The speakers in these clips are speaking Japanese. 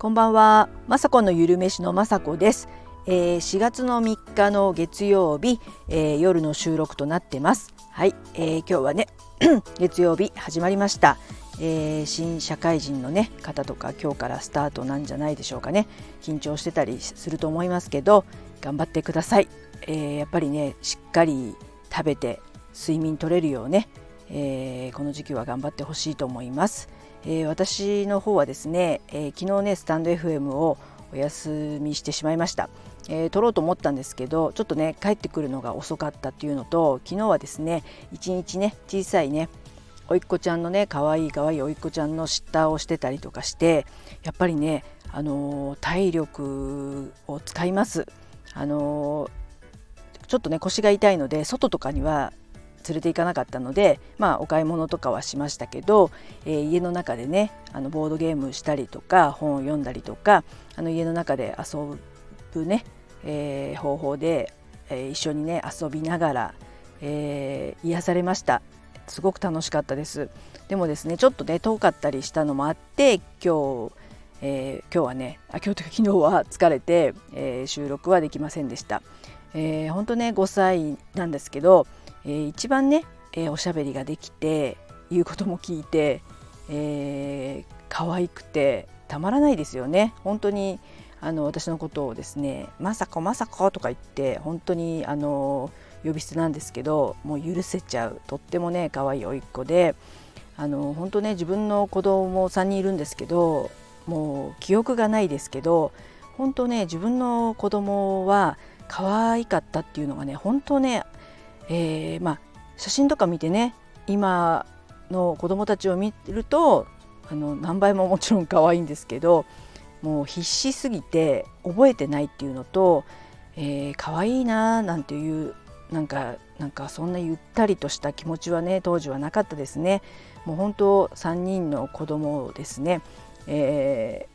こんばんは、まさこのゆるめしのまさこです、えー、4月の3日の月曜日、えー、夜の収録となってます。はい、えー、今日はね 月曜日始まりました、えー、新社会人のね方とか今日からスタートなんじゃないでしょうかね。緊張してたりすると思いますけど頑張ってください、えー、やっぱりねしっかり食べて睡眠取れるようね、えー、この時期は頑張ってほしいと思います。えー、私の方はですね、えー、昨日ねスタンド FM をお休みしてしまいました、えー、撮ろうと思ったんですけどちょっとね帰ってくるのが遅かったっていうのと昨日はですね一日ね小さいねおいっ子ちゃんのね可愛い可愛いおいっ子ちゃんのシッターをしてたりとかしてやっぱりねあの体力を使います。あのちょっとね腰が痛いので外とかには連れて行かなかったので、まあ、お買い物とかはしましたけど、えー、家の中でねあのボードゲームしたりとか本を読んだりとかあの家の中で遊ぶね、えー、方法で、えー、一緒にね遊びながら、えー、癒されましたすごく楽しかったですでもですねちょっとね遠かったりしたのもあって今日えー、今日はねあ今日というか昨日は疲れて、えー、収録はできませんでした。えー、本当ね5歳なんですけど、えー、一番ね、えー、おしゃべりができて言うことも聞いて、えー、可愛くてたまらないですよね。本当にあの私のことをですね「まさかまさか」とか言って本当にあの呼び捨てなんですけどもう許せちゃう。とってもね可愛い甥っ子であの本当ね自分の子供3人いるんですけどもう記憶がないですけど本当ね自分の子供は可愛かったっていうのがね本当ねえー、まあ、写真とか見てね今の子どもたちを見るとあの何倍ももちろん可愛いんですけどもう必死すぎて覚えてないっていうのと、えー、可愛いななんていうなんかなんかそんなゆったりとした気持ちはね当時はなかったですね。もう本当3人の子供をですね、え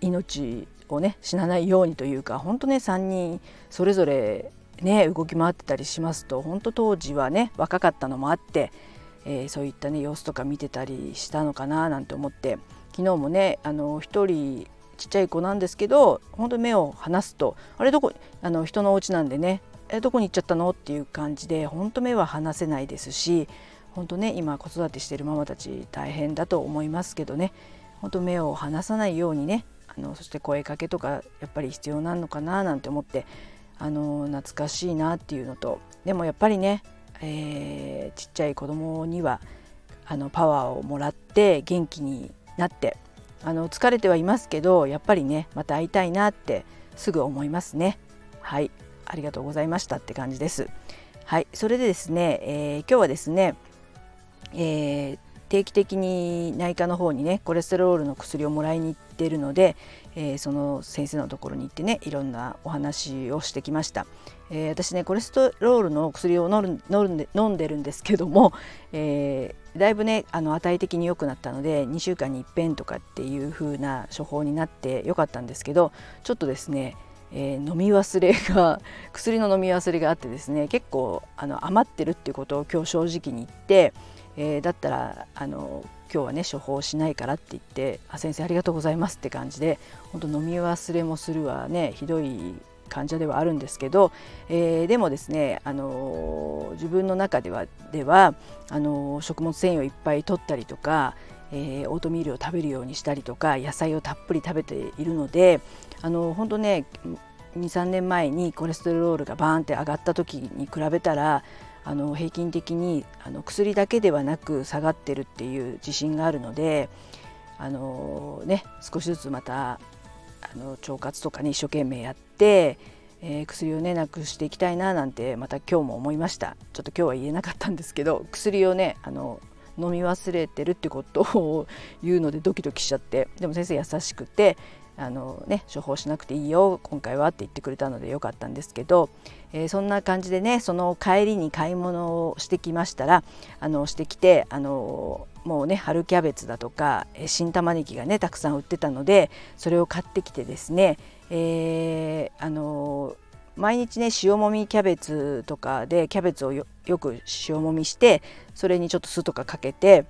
ー、命をね死なないようにというか本当ね3人それぞれね動き回ってたりしますと本当当時はね若かったのもあって、えー、そういったね様子とか見てたりしたのかななんて思って昨日もねあの1人ちっちゃい子なんですけど本当目を離すとあれどこあの人のお家なんでねえどこに行っちゃったのっていう感じで本当目は離せないですし本当ね今子育てしてるママたち大変だと思いますけどね本当目を離さないようにねあのそして声かけとかやっぱり必要なのかななんて思ってあの懐かしいなっていうのとでもやっぱりね、えー、ちっちゃい子供にはあのパワーをもらって元気になってあの疲れてはいますけどやっぱりねまた会いたいなってすぐ思いますね。はい。ありがとうございましたって感じです。はい。それでですね、えー、今日はですね、えー、定期的に内科の方にねコレステロールの薬をもらいに行ってるので、えー、その先生のところに行ってねいろんなお話をしてきました、えー、私ねコレステロールの薬を飲んで飲んでるんですけども、えー、だいぶねあの値的に良くなったので2週間にいっぺんとかっていう風な処方になってよかったんですけどちょっとですねえー、飲み忘れが薬の飲み忘れがあってですね結構あの余ってるっていうことを今日正直に言って、えー、だったらあの今日はね処方しないからって言って「あ先生ありがとうございます」って感じで本当飲み忘れもするはねひどい患者ではあるんですけど、えー、でもですね、あのー、自分の中ではではあのー、食物繊維をいっぱい取ったりとか、えオートミールを食べるようにしたりとか野菜をたっぷり食べているので、あの本当ね23年前にコレステロールがバーンって上がった時に比べたらあの平均的にあの薬だけではなく下がってるっていう自信があるのであの、ね、少しずつまたあの腸活とかね一生懸命やって、えー、薬をねなくしていきたいななんてまた今日も思いました。ちょっと今日は言えなかったんですけど薬をねあの飲み忘れてるってことを言うのでドキドキしちゃって。でも先生優しくてあのね処方しなくていいよ今回はって言ってくれたのでよかったんですけど、えー、そんな感じでねその帰りに買い物をしてきましたらあのしてきてあのもうね春キャベツだとか新玉ねぎがねたくさん売ってたのでそれを買ってきてですね、えー、あの毎日ね塩もみキャベツとかでキャベツをよく塩もみしてそれにちょっと酢とかかけて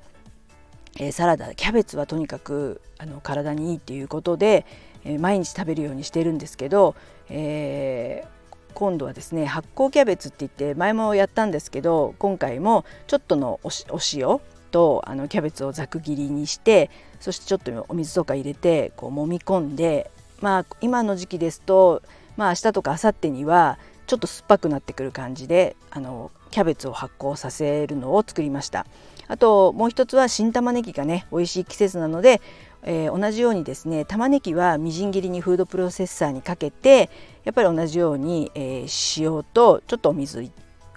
えー、サラダキャベツはとにかくあの体にいいっていうことで、えー、毎日食べるようにしてるんですけど、えー、今度はですね発酵キャベツって言って前もやったんですけど今回もちょっとのお塩とあのキャベツをざく切りにしてそしてちょっとお水とか入れてこう揉み込んでまあ今の時期ですとまあ明日とか明後日にはちょっと酸っぱくなってくる感じであのキャベツを発酵させるのを作りました。あともう一つは新玉ねぎがね美味しい季節なので、えー、同じようにですね玉ねぎはみじん切りにフードプロセッサーにかけてやっぱり同じように、えー、塩とちょっとお水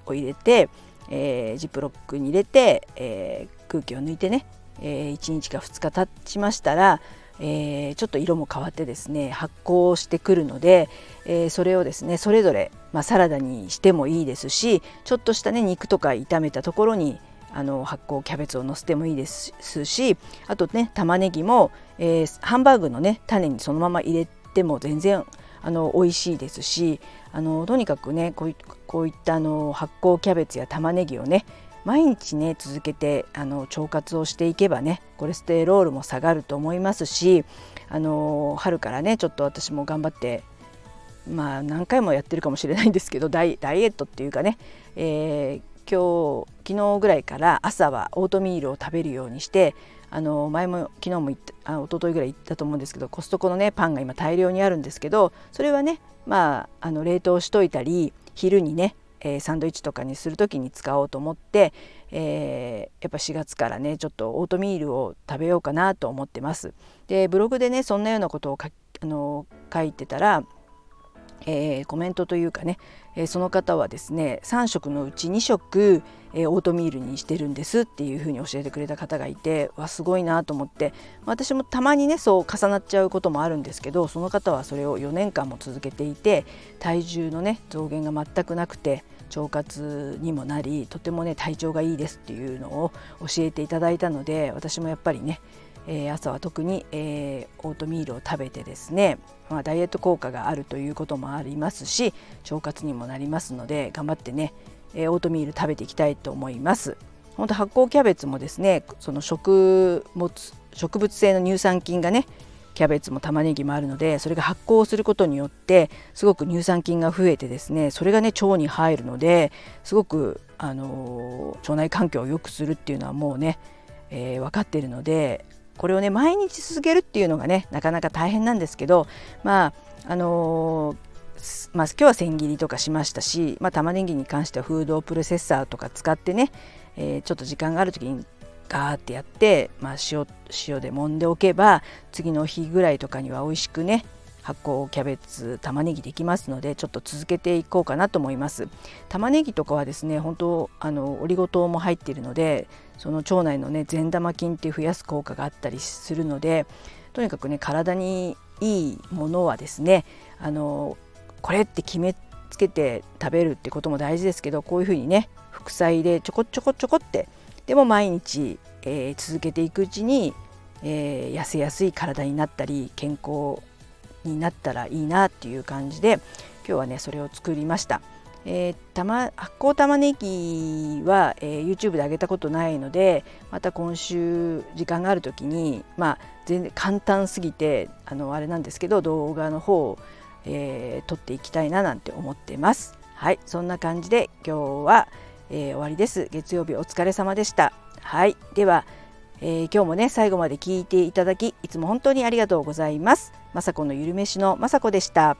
を入れて、えー、ジップロックに入れて、え空気を抜いてね、え1日か2日経ちましたらえー、ちょっと色も変わってですね発酵してくるので、えー、それをですねそれぞれ、まあ、サラダにしてもいいですしちょっとしたね肉とか炒めたところにあの発酵キャベツをのせてもいいですしあとね玉ねぎも、えー、ハンバーグのね種にそのまま入れても全然あの美味しいですしあのとにかくねこういったあの発酵キャベツや玉ねぎをね毎日ね続けてあの腸活をしていけばねコレステロールも下がると思いますしあの春からねちょっと私も頑張ってまあ何回もやってるかもしれないんですけどダイエットっていうかね、えー、今日昨日ぐらいから朝はオートミールを食べるようにしてあの前も昨日も言ったあ一昨日ぐらい言ったと思うんですけどコストコのねパンが今大量にあるんですけどそれはねまああの冷凍しといたり昼にねえー、サンドイッチとかにする時に使おうと思って、えー、やっぱ4月からねちょっとオートミールを食べようかなと思ってます。でブログでねそんなようなことをあの書いてたらえー、コメントというかね、え、その方はですね3食のうち2食、え、オートミールにしてるんですっていうふうに教えてくれた方がいてわすごいなと思って私もたまにねそう重なっちゃうこともあるんですけどその方はそれを4年間も続けていて体重のね増減が全くなくて腸活にもなりとてもね体調がいいですっていうのを教えていただいたので私もやっぱりねえー、朝は特に、えー、オートミールを食べてですね、まあ、ダイエット効果があるということもありますし腸活にもなりますので頑張ってね、えー、オートミール食べていきたいと思います。本当発酵キャベツもですねその食物植物性の乳酸菌がねキャベツも玉ねぎもあるのでそれが発酵することによってすごく乳酸菌が増えてですねそれがね腸に入るのですごく、あの腸内環境を良くするっていうのはもうね、えー、分かってるのでこれをね毎日続けるっていうのがねなかなか大変なんですけどまああのー、まあ、今日は千切りとかしましたし、まあ、玉ねぎに関してはフードプロセッサーとか使ってね、えー、ちょっと時間がある時にガーってやって、まあ塩、塩で揉んでおけば次の日ぐらいとかには美味しくね発酵キャベツ玉ねぎできますのでちょっと続けていこうかなと思います。玉ねぎとかはですね本当あのオリゴ糖も入っているのでその腸内のね善玉菌って増やす効果があったりするのでとにかくね体にいいものはですねあのこれって決めつけて食べるってことも大事ですけどこういうふうにね副菜でちょこちょこちょこってでも毎日、えー、続けていくうちに、えー、痩せやすい体になったり健康になったらいいなっていう感じで今日はねそれを作りました。えー、たま発酵玉ねぎは、えー、YouTube で上げたことないのでまた今週時間がある時にまあ全然簡単すぎてあのあれなんですけど動画の方を、えー、撮っていきたいななんて思ってます。はいそんな感じで今日は、えー、終わりです。月曜日お疲れ様でした。はいではえー、今日もね最後まで聞いていただきいつも本当にありがとうございます。まさこのゆるめしのまさこでした。